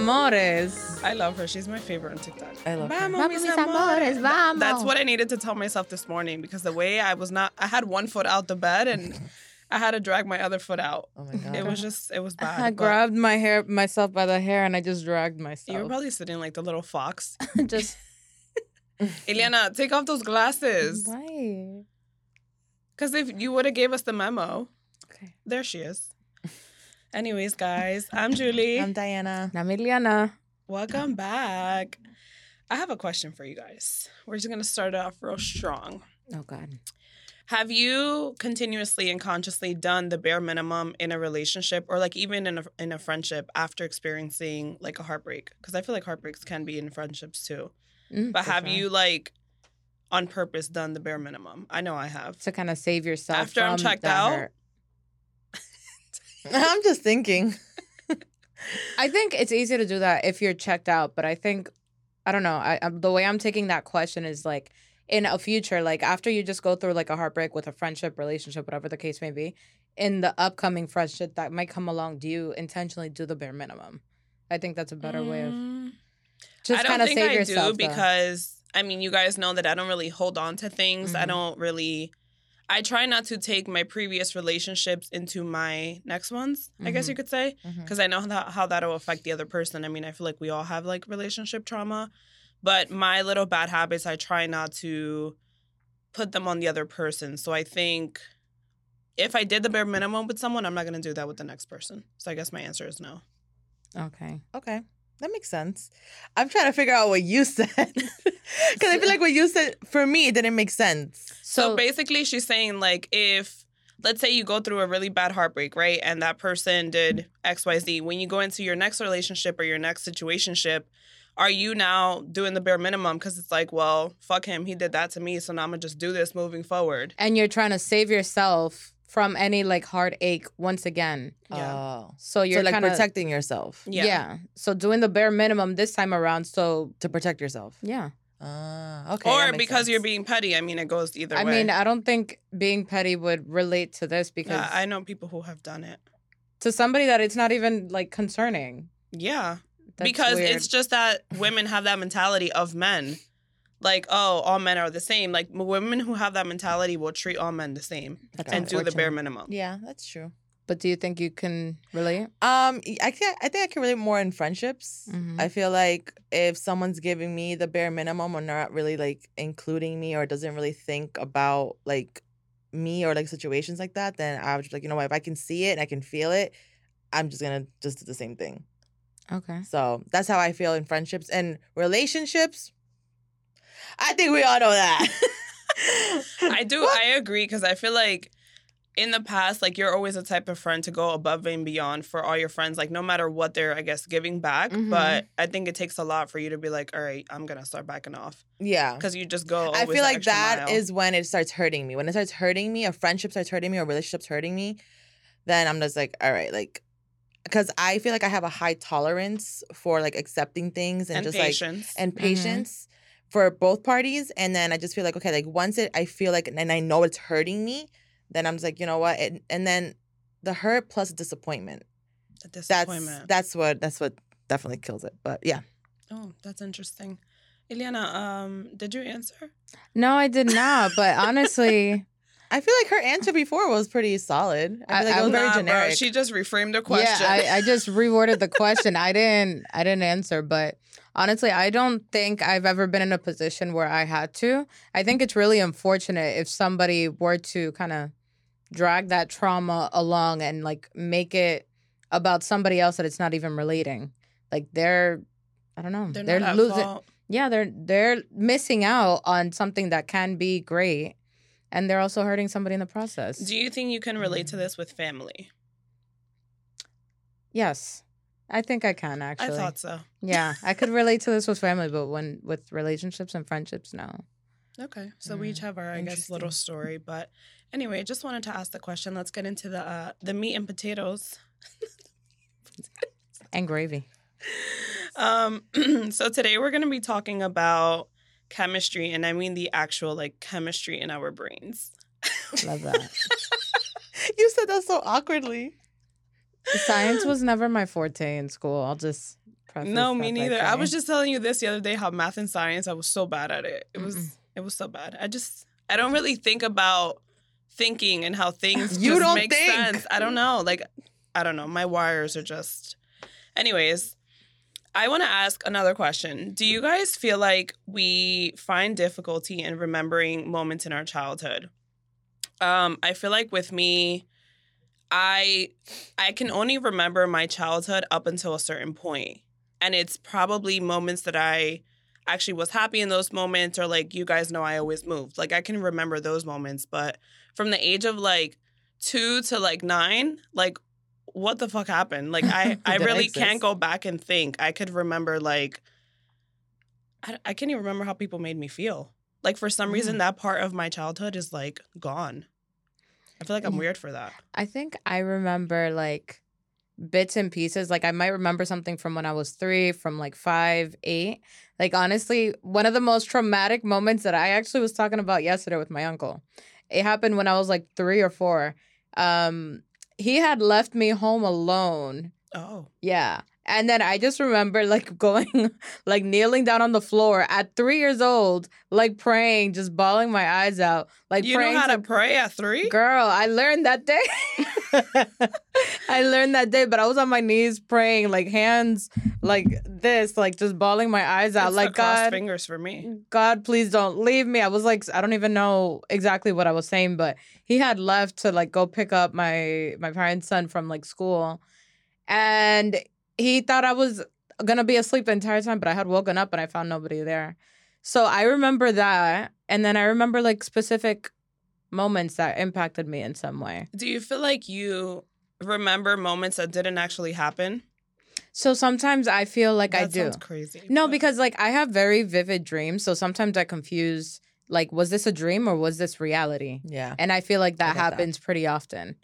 amores. I love her. She's my favorite on TikTok. I love her. Vamos, Vamos, mis mis amores. amores, vamos. That's what I needed to tell myself this morning because the way I was not, I had one foot out the bed and I had to drag my other foot out. Oh my god. It was just, it was bad. I grabbed my hair myself by the hair and I just dragged myself. You were probably sitting like the little fox. just Eliana, take off those glasses. why? Because if you would have gave us the memo, Okay. there she is. Anyways, guys, I'm Julie. I'm Diana. I'm Iliana. Welcome back. I have a question for you guys. We're just gonna start off real strong. Oh God. Have you continuously and consciously done the bare minimum in a relationship or like even in a, in a friendship after experiencing like a heartbreak? Because I feel like heartbreaks can be in friendships too. Mm, But have sure. you like on purpose done the bare minimum? I know I have. to kind of save yourself After I'm checked out? hurt? I'm just thinking. I think it's easy to do that if you're checked out, but I think I don't know. I, I the way I'm taking that question is like in a future, like after you just go through like a heartbreak with a friendship, relationship, whatever the case may be, in the upcoming friendship that might come along, do you intentionally do the bare minimum? I think that's a better way of Mm, just I don't kind of think save I yourself. do though. because I mean, you guys know that I don't really hold on to things. I Mhm. don't really. I try not to take my previous relationships into my next ones. I guess you mm-hmm. could say mm-hmm. because I know how, how that'll affect the other person. I mean, I feel like we all have like relationship trauma, but my little bad habits, I try not to put them on the other person. So I think if I did the bare minimum with someone, I'm not going to do that with the next person. So I guess my answer is no. okay. Okay. That makes sense. I'm trying to figure out what you said. Because I feel like what you said, for me, it didn't make sense. So, So, basically, she's saying like if let's say you go through a really bad heartbreak, right, and that person did X Y Z. When you go into your next relationship or your next situationship, are you now doing the bare minimum? Because it's like, well, fuck him, he did that to me, so now I'm gonna just do this moving forward. and you're trying to save yourself from any like heartache once again. Yeah. Oh. So you're so like kinda, protecting yourself. Yeah. Yeah. So doing the bare minimum this time around. So To protect yourself. yeah. Ah, okay. or makes because you're being petty. I mean, it goes either I way. I mean, I don't think being petty would relate to this because yeah, I know people who have done it. to somebody that it's not even like concerning. Yeah. That's because weird. it's just that women have that mentality of men. Like, oh, all men are the same. Like, women who have that mentality will treat all men the same That's and do the bare minimum. Yeah, that's true. But do you think you can relate? Um, I think I think I can relate more in friendships. Mhm. I feel like if someone's giving me the bare minimum or not really like including me or doesn't really think about like me or like situations like that, then I was just like, you know what, if I can see it and I can feel it, I'm just gonna just do the same thing. Okay. So that's how I feel in friendships and relationships. I think we all know that. I do. What? I agree because I feel like in the past, like you're always the type of friend to go above and beyond for all your friends, like no matter what they're, I guess, giving back. Mhm. But I think it takes a lot for you to be like, all right, I'm gonna start backing off yeah. because you just go. I feel like that is mile. when it starts hurting me. When it starts hurting me, a friendship starts hurting me, or relationship's hurting me, then I'm just like, all right, like, because I feel like I have a high tolerance for like accepting things and, and just patience. like and Mhm. patience for both parties. And then I just feel like okay, like once it, I feel like, and I know it's hurting me, then I'm just like, you know what, and, and then the hurt plus disappointment. the That's disappointment. that's what that's what definitely kills it. But yeah, oh, that's interesting. Ileana, um, did you answer? No, I did not. But honestly, I feel like her answer before was pretty solid. I feel like I- it was very Nah, bro, generic. she just reframed the question. yeah, I, I just reworded the question. I didn't. I didn't answer. But honestly, I don't think I've ever been in a position where I had to. I think it's really unfortunate if somebody were to kind of drag that trauma along and like make it about somebody else that it's not even relating. Like they're, I don't know, they're, they're, losing. fault. Yeah, they're they're missing out on something that can be great, and they're also hurting somebody in the process. Do you think you can relate to this with family? yes, I think I can actually. I thought so. Yeah, I could relate to this with family, but when with relationships and friendships, no. Okay, so we each Mm, have our, I guess, little story. But anyway, I just wanted to ask the question. Let's get into the uh, the meat and potatoes. And gravy. Um, so today we're going to be talking about chemistry, and I mean the actual like chemistry in our brains. Love that. you said that so awkwardly. Science was never my forte in school. I'll just No, me neither. I was just telling you this the other day how math and science I was so bad at it. It was Mm-mm. it was so bad. I just I don't really think about thinking and how things You just don't make think. sense. I don't know. Like I don't know. My wires are just Anyways, I want to ask another question. Do you guys feel like we find difficulty in remembering moments in our childhood? Um, I feel like with me, I I can only remember my childhood up until a certain point. And it's probably moments that I actually was happy in those moments or like you guys know I always moved. Like I can remember those moments, but from the age of like 2 to like 9, like what the fuck happened? Like I I really exists. can't go back and think. I could remember like I, I can't even remember how people made me feel. Like for some reason that part of my childhood is like gone. I feel like I'm weird for that. I think I remember like bits and pieces. Like I might remember something from when I was three, from like five, eight. Like honestly, one of the most traumatic moments that I actually was talking about yesterday with my uncle. It happened when I was like three or four. Um, he had left me home alone. Oh. Yeah. And then I just remember like going, like kneeling down on the floor at three years old, like praying, just bawling my eyes out, like you praying know how to to pray at three? Girl, I learned that day. I learned that day, but I was on my knees praying, like hands like this, like just bawling my eyes out. It's like God, fingers for me. God, please don't leave me. I was like, I don't even know exactly what I was saying, but he had left to like go pick up my my parents' son from like school, and he thought I was gonna be asleep the entire time, but I had woken up and I found nobody there. So I remember that, and then I remember like specific moments that impacted me in some way. Do you feel like you remember moments that didn't actually happen? So sometimes I feel like I That do. sounds crazy. No, but- because like I have very vivid dreams, so sometimes I confuse like was this a dream or was this reality? Yeah. And I feel like that get that. happens pretty often.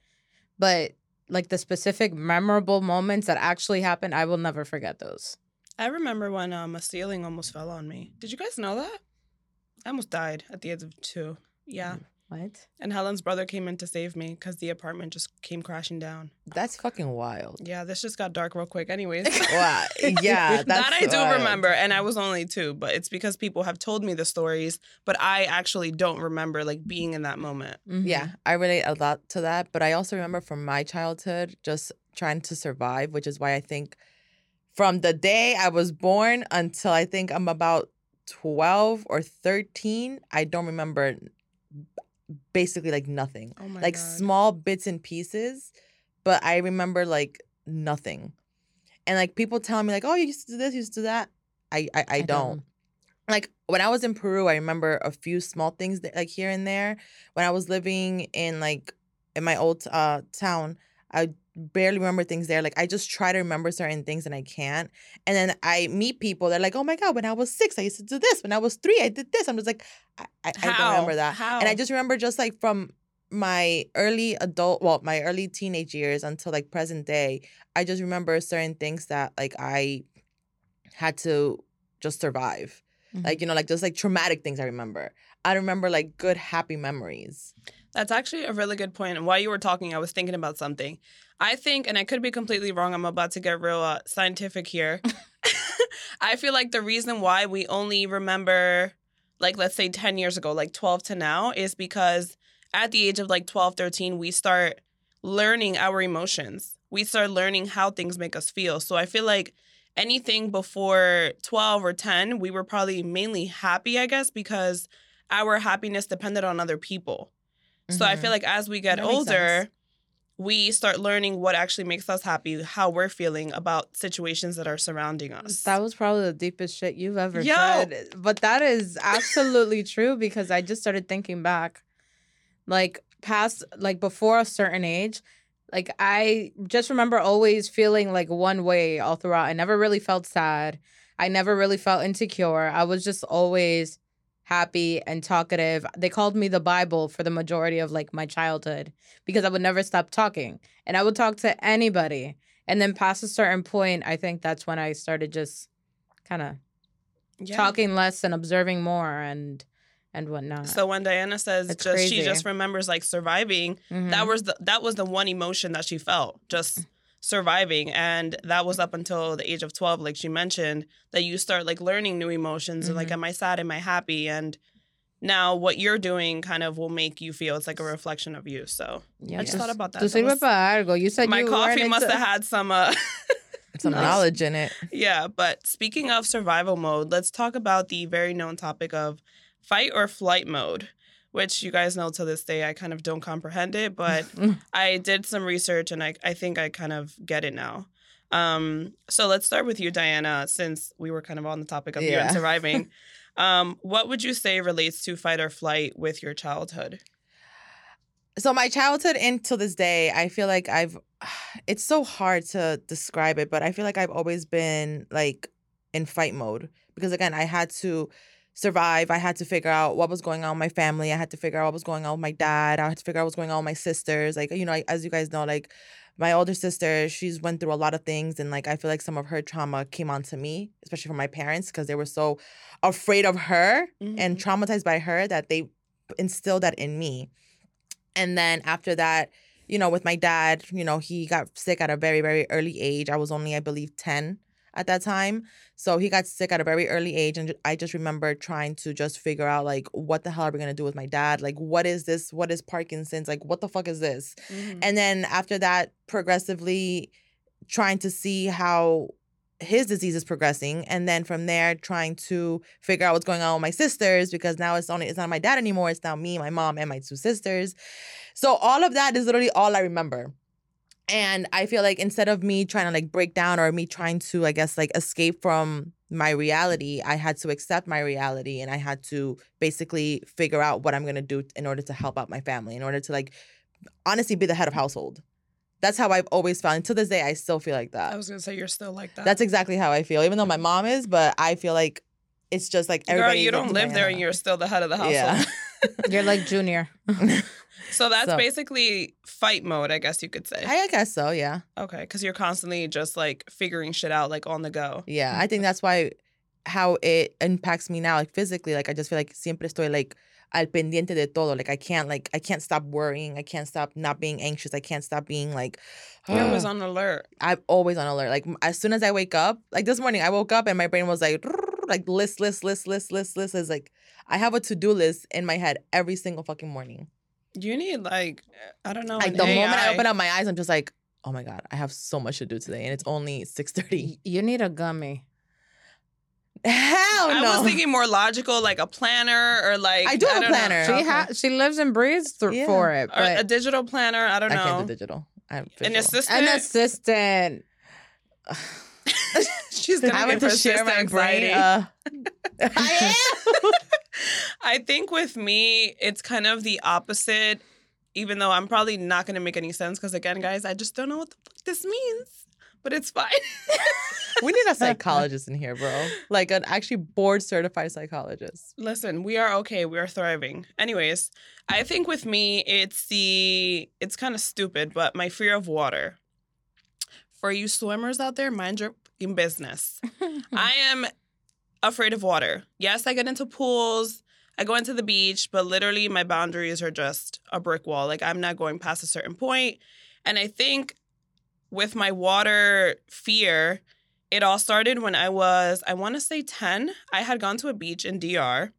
But like the specific memorable moments that actually happened, I will never forget those. I remember when um, a ceiling almost fell on me. Did you guys know that? I almost died at the age of two. Yeah. What? And Helen's brother came in to save me because the apartment just came crashing down. That's fucking wild. Yeah, this just got dark real quick. Anyways. Wow. Yeah. That's that I do wild. remember, and I was only two, but it's because people have told me the stories, but I actually don't remember like being in that moment. Mhm. Yeah, I relate a lot to that. But I also remember from my childhood just trying to survive, which is why I think from the day I was born until I think I'm about 12 or 13, I don't remember basically like nothing. Oh my like God. small bits and pieces, but I remember like nothing. And like people telling me like, "Oh, you used to do this, you used to do that." I I, I, I don't. don't. Like when I was in Peru, I remember a few small things that like here and there. When I was living in like in my old uh town, I barely remember things there. Like I just try to remember certain things and I can't. And then I meet people. They're like, "Oh my god, when I was six, I used to do this. When I was three, I did this." I'm just like, I, I, I don't remember that. How? And I just remember just like from my early adult, well, my early teenage years until like present day, I just remember certain things that like I had to just survive. Mhm. Like, you know, like just like traumatic things I remember. I remember like good, happy memories. That's actually a really good point. And while you were talking, I was thinking about something. I think, and I could be completely wrong, I'm about to get real uh, scientific here. I feel like the reason why we only remember, like, let's say 10 years ago, like 12 to now, is because at the age of like 12, 13, we start learning our emotions. We start learning how things make us feel. So I feel like anything before 12 or 10, we were probably mainly happy, I guess, because our happiness depended on other people. So I feel mm-hmm. like as we get That older, we start learning what actually makes us happy, how we're feeling about situations that are surrounding us. That was probably the deepest shit you've ever Yo. said. But that is absolutely true because I just started thinking back. Like past like before a certain age, like I just remember always feeling like one way all throughout. I never really felt sad. I never really felt insecure. I was just always happy and talkative. They called me the Bible for the majority of like my childhood because I would never stop talking. And I would talk to anybody. And then past a certain point, I think that's when I started just kind of Yeah. talking less and observing more and and whatnot. So when Diana says It's just she just remembers like surviving, Mhm. that was the that was the one emotion that she felt. Just surviving. And that was up until the age of 12 like she mentioned that you start like learning new emotions and like Mhm. am i sad? Am i happy? And now what you're doing kind of will make you feel it's like a reflection of you. So Yeah, i just thought about that. That sirve was- para algo. You said my you coffee must have had some uh Some knowledge in it. yeah but speaking of survival mode let's talk about the very known topic of fight or flight mode which you guys know to this day i kind of don't comprehend it but I did some research and I, I think I kind of get it now. Um, so let's start with you, Diana, since we were kind of on the topic of you and surviving. um, what would you say relates to fight or flight with your childhood? so my childhood into this day i feel like i've it's so hard to describe it but i feel like i've always been like in fight mode because again i had to survive. I had to figure out what was going on with my family. I had to figure out what was going on with my dad. I had to figure out what was going on with my sisters. Like you know I- as you guys know like my older sister she's went through a lot of things and like i feel like some of her trauma came onto me especially from my parents because they were so afraid of her and Mhm. traumatized by her that they instilled that in me. And then after that, you know, with my dad, you know, he got sick at a very, very early age. I was only, I believe, 10 at that time. So he got sick at a very early age. And I just remember trying to just figure out, like, what the hell are we going to do with my dad? Like, what is this? What is Parkinson's? Like, what the fuck is this? Mhm. And then after that, progressively trying to see how his disease is progressing. And then from there, trying to figure out what's going on with my sisters because now it's only, it's not my dad anymore. It's now me, my mom, and my two sisters. So all of that is literally all I remember. And I feel like instead of me trying to like break down or me trying to, I guess, like escape from my reality, I had to accept my reality and I had to basically figure out what I'm going to do in order to help out my family, in order to like honestly be the head of household. That's how I've always felt. Until this day, I still feel like that. I was gonna say you're still like that. That's exactly how I feel, even though my mom is, but I feel like it's just like everybody. Girl, you don't live there and you're still the head of the household. Yeah. You're like junior. so that's So- basically fight mode, I guess you could say. I guess so, yeah. okay, because you're constantly just like figuring shit out, like on the go. Yeah, I think that's why how it impacts me now, like physically. Like I just feel like siempre estoy like al pendiente de todo. Like I can't like I can't stop worrying. I can't stop not being anxious. I can't stop being like. You're always on alert. I'm always on alert. Like as soon as I wake up, like this morning, I woke up and my brain was like like list, list, list, list, list, list. Is like I have a to do list in my head every single fucking morning. You need like I don't know. Like an the moment I open up my eyes, I'm just like, oh my god, I have so much to do today, and it's only six thirty. You need a gummy. Hell no. I was thinking more logical, like a planner or like I do have a don't know. planner. She Okay. ha- she lives and breathes th- Yeah. for it. Or a digital planner. I don't I know. can't do digital. I have An assistant. an assistant. She's gonna get to share my persistent brain. anxiety. Uh, I am. I think with me, it's kind of the opposite. Even though I'm probably not going to make any sense, because again, guys, I just don't know what the fuck this means. But it's fine. we need a psychologist in here, bro. Like an actually board certified psychologist. Listen, we are okay. We are thriving. Anyways, I think with me, it's the it's kind of stupid, but my fear of water. For you swimmers out there, mind your business. I am afraid of water. Yes, I get into pools. I go into the beach, but literally my boundaries are just a brick wall. Like I'm not going past a certain point. And I think with my water fear, it all started when I was, I want to say 10. I had gone to a beach in DR.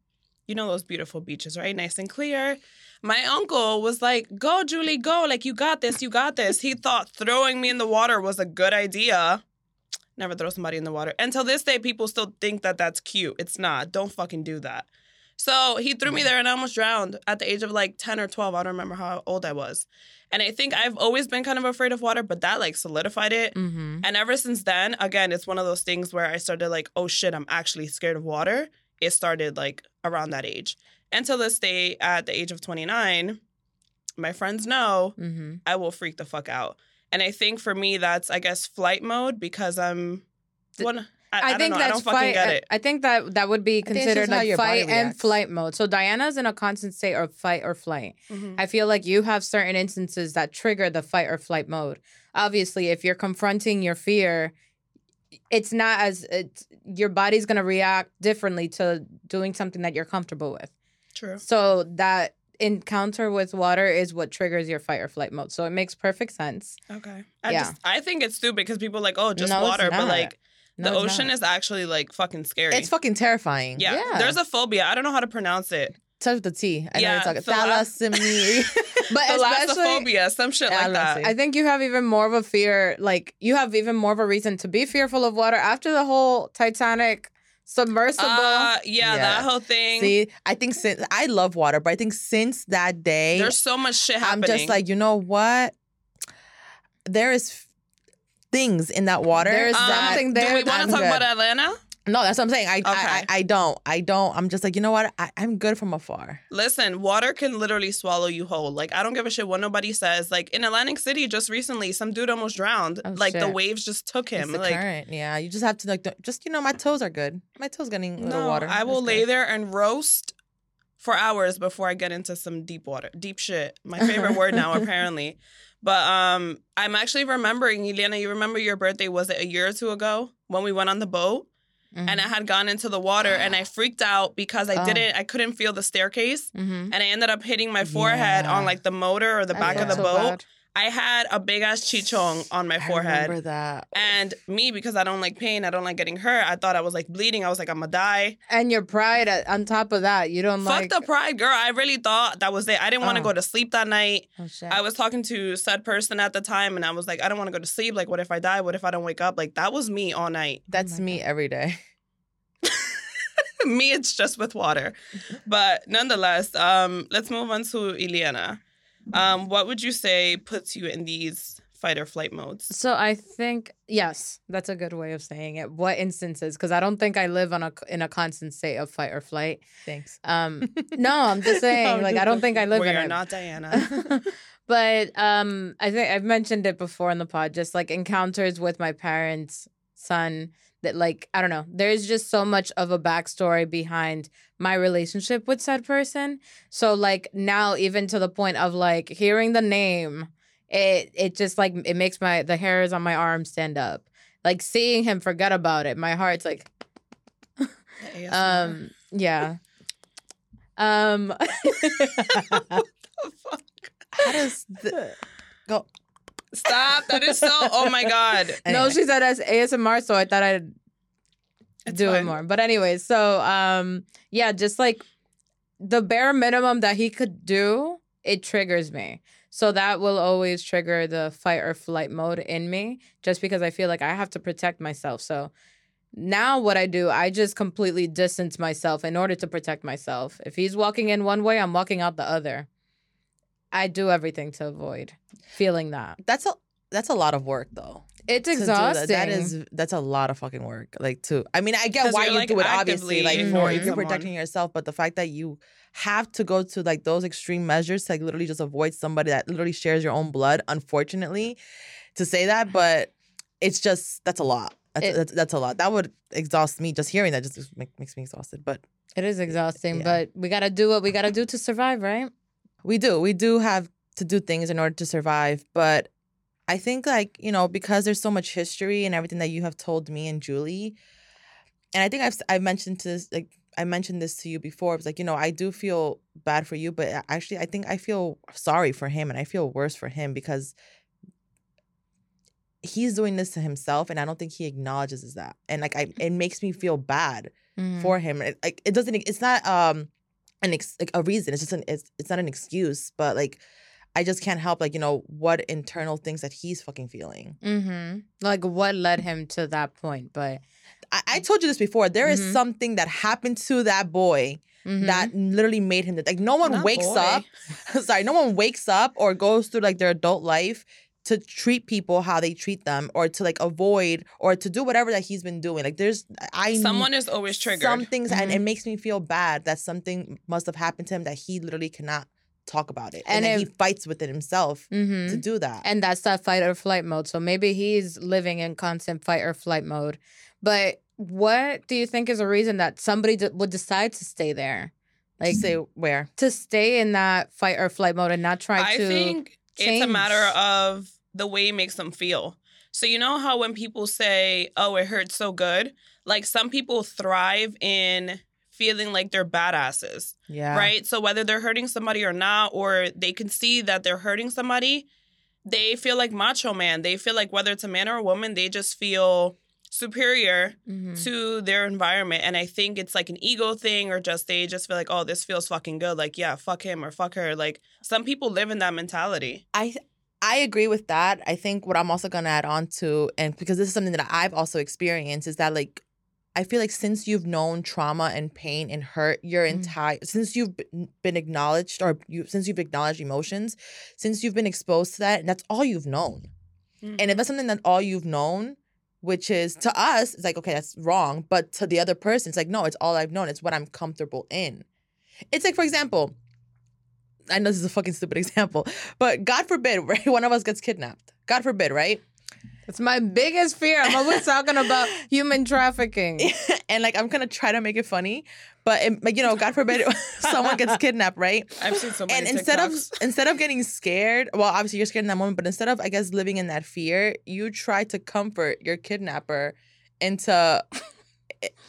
You know those beautiful beaches, right? Nice and clear. My uncle was like, Go, Julie, go. Like, you got this, you got this. He thought throwing me in the water was a good idea. Never throw somebody in the water. Until this day, people still think that that's cute. It's not. Don't fucking do that. So he threw me there and I almost drowned at the age of like 10 or 12. I don't remember how old I was. And I think I've always been kind of afraid of water, but that like solidified it. mm-hmm. And ever since then, again, it's one of those things where I started like, oh shit, I'm actually scared of water. It started like around that age. Until this day, at the age of 29, my friends know Mm-hmm. I will freak the fuck out. And I think for me, that's, I guess, flight mode because I'm one. I, I, I, don't think know. that's I don't fucking fight. get I- it. I think that that would be think it's just considered how like fight and flight mode. So Diana's in a constant state of fight or flight. Mhm. I feel like you have certain instances that trigger the fight or flight mode. Obviously, if you're confronting your fear, it's not as it's your body's going to react differently to doing something that you're comfortable with. True. So that encounter with water is what triggers your fight or flight mode. So it makes perfect sense. Okay. I Yeah. just I think it's stupid because people are like, oh, just No, water, but like No, the ocean not. is actually like fucking scary. It's fucking terrifying. yeah. Yeah. There's a phobia. I don't know how to pronounce it. Touch the T. I know Yeah, you're talking. thalas- Thalassemia. But especially, Thalassophobia, some shit like that. I think you have even more of a fear. Like you have even more of a reason to be fearful of water after the whole Titanic submersible. Uh, yeah, Yeah. that whole thing. See, I think since I love water, but I think since that day, There's so much shit happening. I'm just like, you know what? There is f- things in that water. There's Um, something Do we want to talk good. about Atlanta? No, that's what I'm saying. I, I, Okay. I, I don't. I don't. I'm just like, you know what? I, I'm good from afar. Listen, water can literally swallow you whole. Like I don't give a shit what nobody says. Like in Atlantic City, just recently, some dude almost drowned. Oh, like the waves just took him. the Like current. Yeah, you just have to like, just you know, my toes are good. My toes getting a little no, water. I will lay good. there and roast for hours before I get into some deep water, deep shit. My favorite word now, apparently. But um, I'm actually remembering, Elena. You remember your birthday? Was it a year or two ago when we went on the boat? Mhm. and I had gone into the water and I freaked out because I Oh. didn't I couldn't feel the staircase Mhm. and I ended up hitting my forehead Yeah. on like the motor or the back of the so boat. bad. I had a big ass chichong on my I forehead. remember that. And me, because I don't like pain, I don't like getting hurt. I thought I was like bleeding. I was like, I'm gonna die. And your pride uh, on top of that, you don't Fuck like. the pride, girl. I really thought that was it. I didn't want to Oh. go to sleep that night. Oh, shit. I was talking to said person at the time, and I was like, I don't want to go to sleep. Like, what if I die? What if I don't wake up? Like, that was me all night. That's my me every day. me it's just with water but nonetheless um let's move on to Ileana um what would you say puts you in these fight or flight modes So I think yes, that's a good way of saying it. What instances? Because I don't think I live on a in a constant state of fight or flight. Thanks. Um, no, I'm just saying. I'm like just I don't think I live we in are it. not Diana but um, I think I've mentioned it before in the pod. Just like encounters with my parents' son. That like I don't know. There's just so much of a backstory behind my relationship with said person. So like now, even to the point of like hearing the name, it it just like it makes my the hairs on my arm stand up. Like seeing him forget about it, my heart's like um yeah. Um Fuck. How does the, go? Stop that is so oh my god No, she said as ASMR, so I thought I'd It's do it more. But anyway, so um yeah, just like the bare minimum that he could do, it triggers me. So that will always trigger the fight or flight mode in me just because I feel like I have to protect myself. So now what I do, I just completely distance myself in order to protect myself. If he's walking in one way, I'm walking out the other. I do everything to avoid feeling that. That's a that's a lot of work though. It's exhausting. That. that is that's a lot of fucking work. Like too. I mean, I get why you're, like, do it. Obviously, like actively for avoiding you're protecting yourself, but the fact that you have to go to like those extreme measures to like literally just avoid somebody that literally shares your own blood. Unfortunately, to say that, but it's just that's a lot. That's, It- that's, that's a lot. That would exhaust me. Just hearing that just make, makes me exhausted. But It is exhausting, Yeah. but we gotta do what we gotta do to survive, right? We do we do have to do things in order to survive but i think like you know because there's so much history and everything that you have told me and julie and i think i've i've mentioned to this like i mentioned this to you before it's like you know i do feel bad for you but actually i think i feel sorry for him and i feel worse for him because he's doing this to himself and i don't think he acknowledges that and like I, it makes me feel bad Mm. for him. It, like it doesn't. It's not um an ex, like a reason. It's just an. It's it's not an excuse. But like, I just can't help like you know what internal things that he's fucking feeling. Mm-hmm. Like what led him to that point, but I, I told you this before. There is Mhm. something that happened to that boy mhm. that literally made him like no one Not wakes boy. up. sorry, no one wakes up or goes through like their adult life to treat people how they treat them or to like avoid or to do whatever that he's been doing. Like there's I someone is always triggered Some things, and it Mhm. makes me feel bad that something must have happened to him that he literally cannot talk about it, and, And then he if- fights within himself Mhm. to do that. and that's that fight or flight mode. So maybe he's living in constant fight or flight mode. But what do you think is a reason that somebody d- would decide to stay there? like Like say where to stay in that fight or flight mode and not try I to think it's a matter of the way it makes them feel. So you know how when people say, "Oh, it hurts so good," like some people thrive in feeling like they're badasses, Yeah. right? So whether they're hurting somebody or not, or they can see that they're hurting somebody, they feel like macho man. They feel like whether it's a man or a woman, they just feel superior Mhm. to their environment. And I think it's like an ego thing or just they just feel like, oh, this feels fucking good. Like, yeah, fuck him or fuck her. Like some people live in that mentality. I I agree with that. I think what I'm also gonna add on to, and because this is something that I've also experienced, is that like I feel like since you've known trauma and pain and hurt your Mm. entire since you've been- been acknowledged or you since you've acknowledged emotions, since you've been exposed to that, and that's all you've known. And if that's something that all you've known, which is to us, it's like, okay, that's wrong. But to the other person, it's like, no, it's all I've known. It's what I'm comfortable in. It's like, for example, I know this is a fucking stupid example, but God forbid, right? One of us gets kidnapped. God forbid, right? It's my biggest fear. I'm always talking about human trafficking. and like, I'm gonna try to make it funny, but um, it, you know, God forbid, someone gets kidnapped, right? I've seen so many and instead of instead of getting scared, well, obviously you're scared in that moment, but instead of I guess living in that fear, you try to comfort your kidnapper into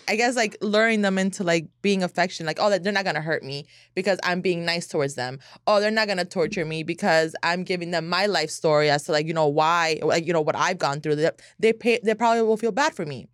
I guess like luring them into like being affectionate, like, oh, that they're not gonna hurt me because I'm being nice towards them. Oh, they're not gonna torture me because I'm giving them my life story as to like, you know, why, like, you know, what I've gone through. They they pay, they probably will feel bad for me.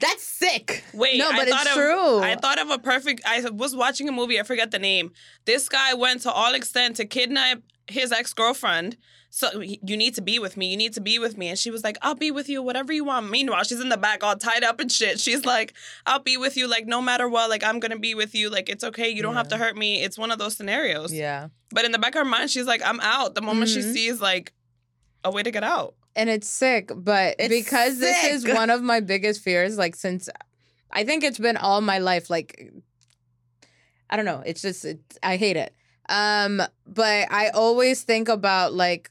That's sick. Wait, No, I but thought it's of, true. I thought of a perfect. I was watching a movie. I forget the name. This guy went to all extent to kidnap his ex girlfriend. So you need to be with me. You need to be with me. And she was like, "I'll be with you, whatever you want." Meanwhile, she's in the back, all tied up and shit. She's like, "I'll be with you, like no matter what. Like I'm gonna be with you. Like it's okay. You don't have to hurt me. It's one of those scenarios." Yeah. But in the back of her mind, she's like, "I'm out." The moment she Mhm. sees like a way to get out. And it's sick but It's because this is one of my biggest fears like since i think it's been all my life like i don't know it's just it, i hate it. Um but i always think about like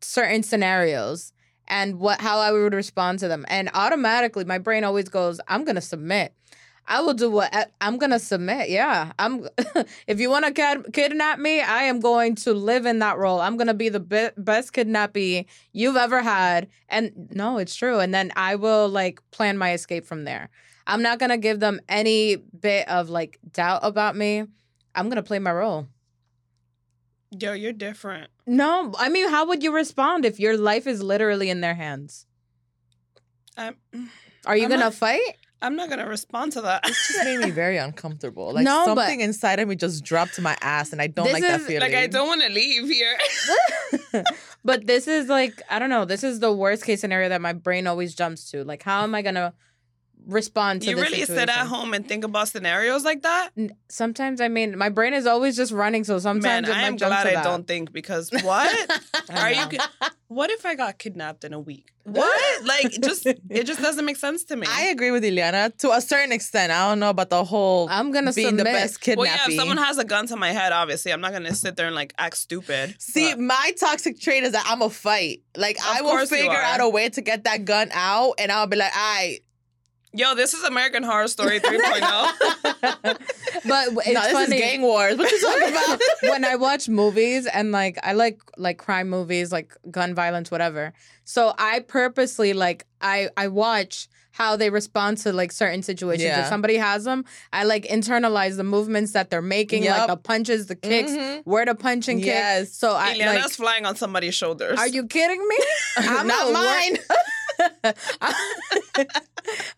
certain scenarios and what how i would respond to them. And automatically my brain always goes i'm gonna submit I will do what I- I'm gonna submit. Yeah, I'm. if you want to kid- kidnap me, I am going to live in that role. I'm gonna be the be- best kidnappee you've ever had. And no, it's true. And then I will like plan my escape from there. I'm not gonna give them any bit of like doubt about me. I'm gonna play my role. Yo, you're different. No, I mean, how would you respond if your life is literally in their hands? Are you I'm gonna not- fight? I'm not gonna respond to that. This just made me very uncomfortable. Like No, but- something inside of me just dropped to my ass, and I don't This like that feeling. like I don't want to leave here. but this is like I don't know. This is the worst case scenario that my brain always jumps to. Like, how am I gonna respond to you this really sit at home and think about scenarios like that? Sometimes I mean, my brain is always just running. So sometimes Man, it I might am jump glad to I that. don't think because what? Are you? What if I got kidnapped in a week? What? like, just it just doesn't make sense to me. I agree with Ileana to a certain extent. I don't know about the whole I'm gonna being submit. the best kidnapping. well, yeah. If someone has a gun to my head, obviously, I'm not gonna sit there and like act stupid. See, but- my toxic trait is that I'm a fight. Like I will figure out a way to get that gun out, and I'll be like, "I yo, this is American Horror Story 3.0. but it's no, this funny. is gang wars. What you talking about?" when I watch movies and like I like like crime movies, like gun violence, whatever. So I purposely like I I watch how they respond to like certain situations. Yeah. If somebody has them, I like internalize the movements that they're making, Yep. like the punches, the kicks, Mhm. where to punch and kick. Yes. So I Ileana's like. flying on somebody's shoulders. Are you kidding me? I'm Not a wor- mine.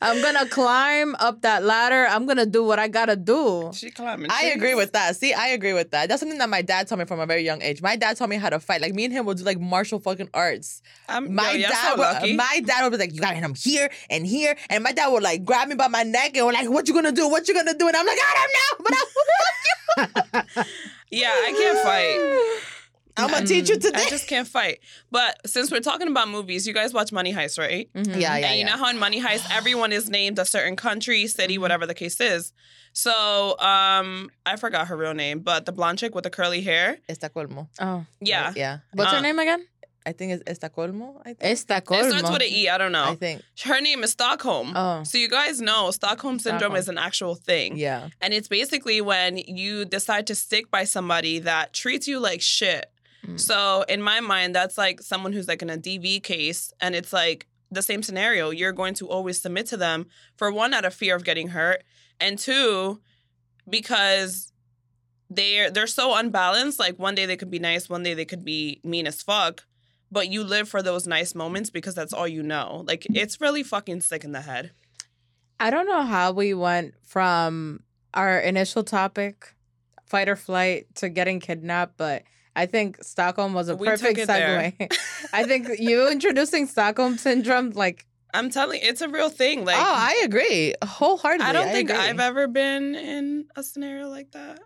I'm gonna climb up that ladder. I'm gonna do what I gotta do. She climbing. I trees. agree with that. See, I agree with that. That's something that my dad taught me from a very young age. My dad taught me how to fight. Like me and him would do like martial fucking arts. I'm, My yo, dad, so lucky. would, my dad would be like, "You gotta hit him here and here," and my dad would like grab me by my neck and was like, "What you gonna do? What you gonna do?" And I'm like, "I don't know, but I will fuck you." yeah, I can't fight. I'm gonna teach you today. I just can't fight. But since we're talking about movies, you guys watch Money Heist, right? Mhm. yeah, yeah, and you yeah. know how in Money Heist, everyone is named a certain country, city, Mm-hmm. whatever the case is. So, um, I forgot her real name, but the blonde chick with the curly hair. Estocolmo. Oh, Yeah. yeah. what's Uh, her name again? I think it's Estocolmo. I think. It starts with an E. I don't know. I think. Her name is Stockholm. Oh. So you guys know Stockholm syndrome Stockholm. is an actual thing. Yeah. And it's basically when you decide to stick by somebody that treats you like shit. Mm. So in my mind, that's like someone who's like in a DV case, and it's like the same scenario. You're going to always submit to them for one out of fear of getting hurt, and two, because they're they're so unbalanced. Like one day they could be nice, one day they could be mean as fuck. But you live for those nice moments because that's all you know. Like it's really fucking sick in the head. I don't know how we went from our initial topic, fight or flight, to getting kidnapped, but I think Stockholm was a We perfect segue. I think you introducing Stockholm syndrome, like, I'm telling you, it's a real thing. Like oh, I agree wholeheartedly. I don't think agree. I've ever been in a scenario like that.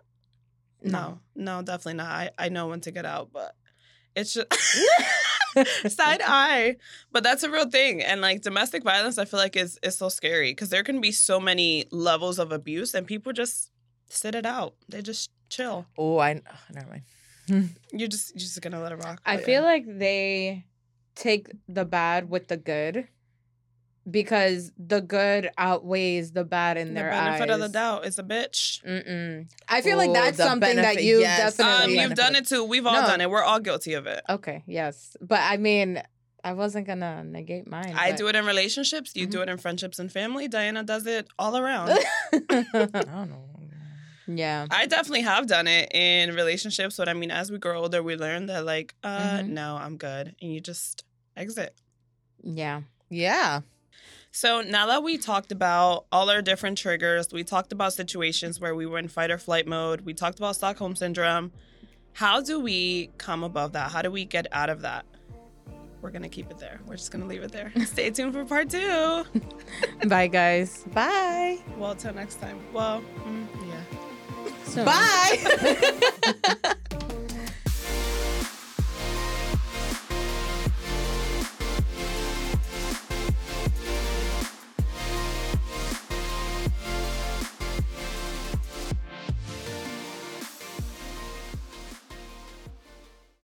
no. No, no, definitely not. I, I know when to get out, but it's just side eye. But that's a real thing. And like domestic violence, I feel like is is so scary because there can be so many levels of abuse and people just sit it out. They just chill. Oh, I oh, never mind. You're just you're just gonna let it rock. I feel yeah. like they take the bad with the good because the good outweighs the bad in the their benefit eyes. of the doubt is a bitch. Mm-mm. I feel like Oh, that's the something that you yes. Um, definitely. you've benefit done it too. We've all No. done it. We're all guilty of it. okay, yes, but I mean, I wasn't gonna negate mine. I do it in relationships. You Mm-hmm. do it in friendships and family. Diana does it all around. I don't know. Yeah. I definitely have done it in relationships, but I mean, as we grow older, we learn that like, uh, Mhm. no, I'm good, and you just exit. Yeah. Yeah. So now that we talked about all our different triggers, we talked about situations where we were in fight or flight mode. We talked about Stockholm syndrome. How do we come above that? How do we get out of that? We're gonna keep it there. We're just gonna leave it there. Stay tuned for part two. Bye, guys. Bye. Well, till next time. Well, mm, yeah. So. Bye.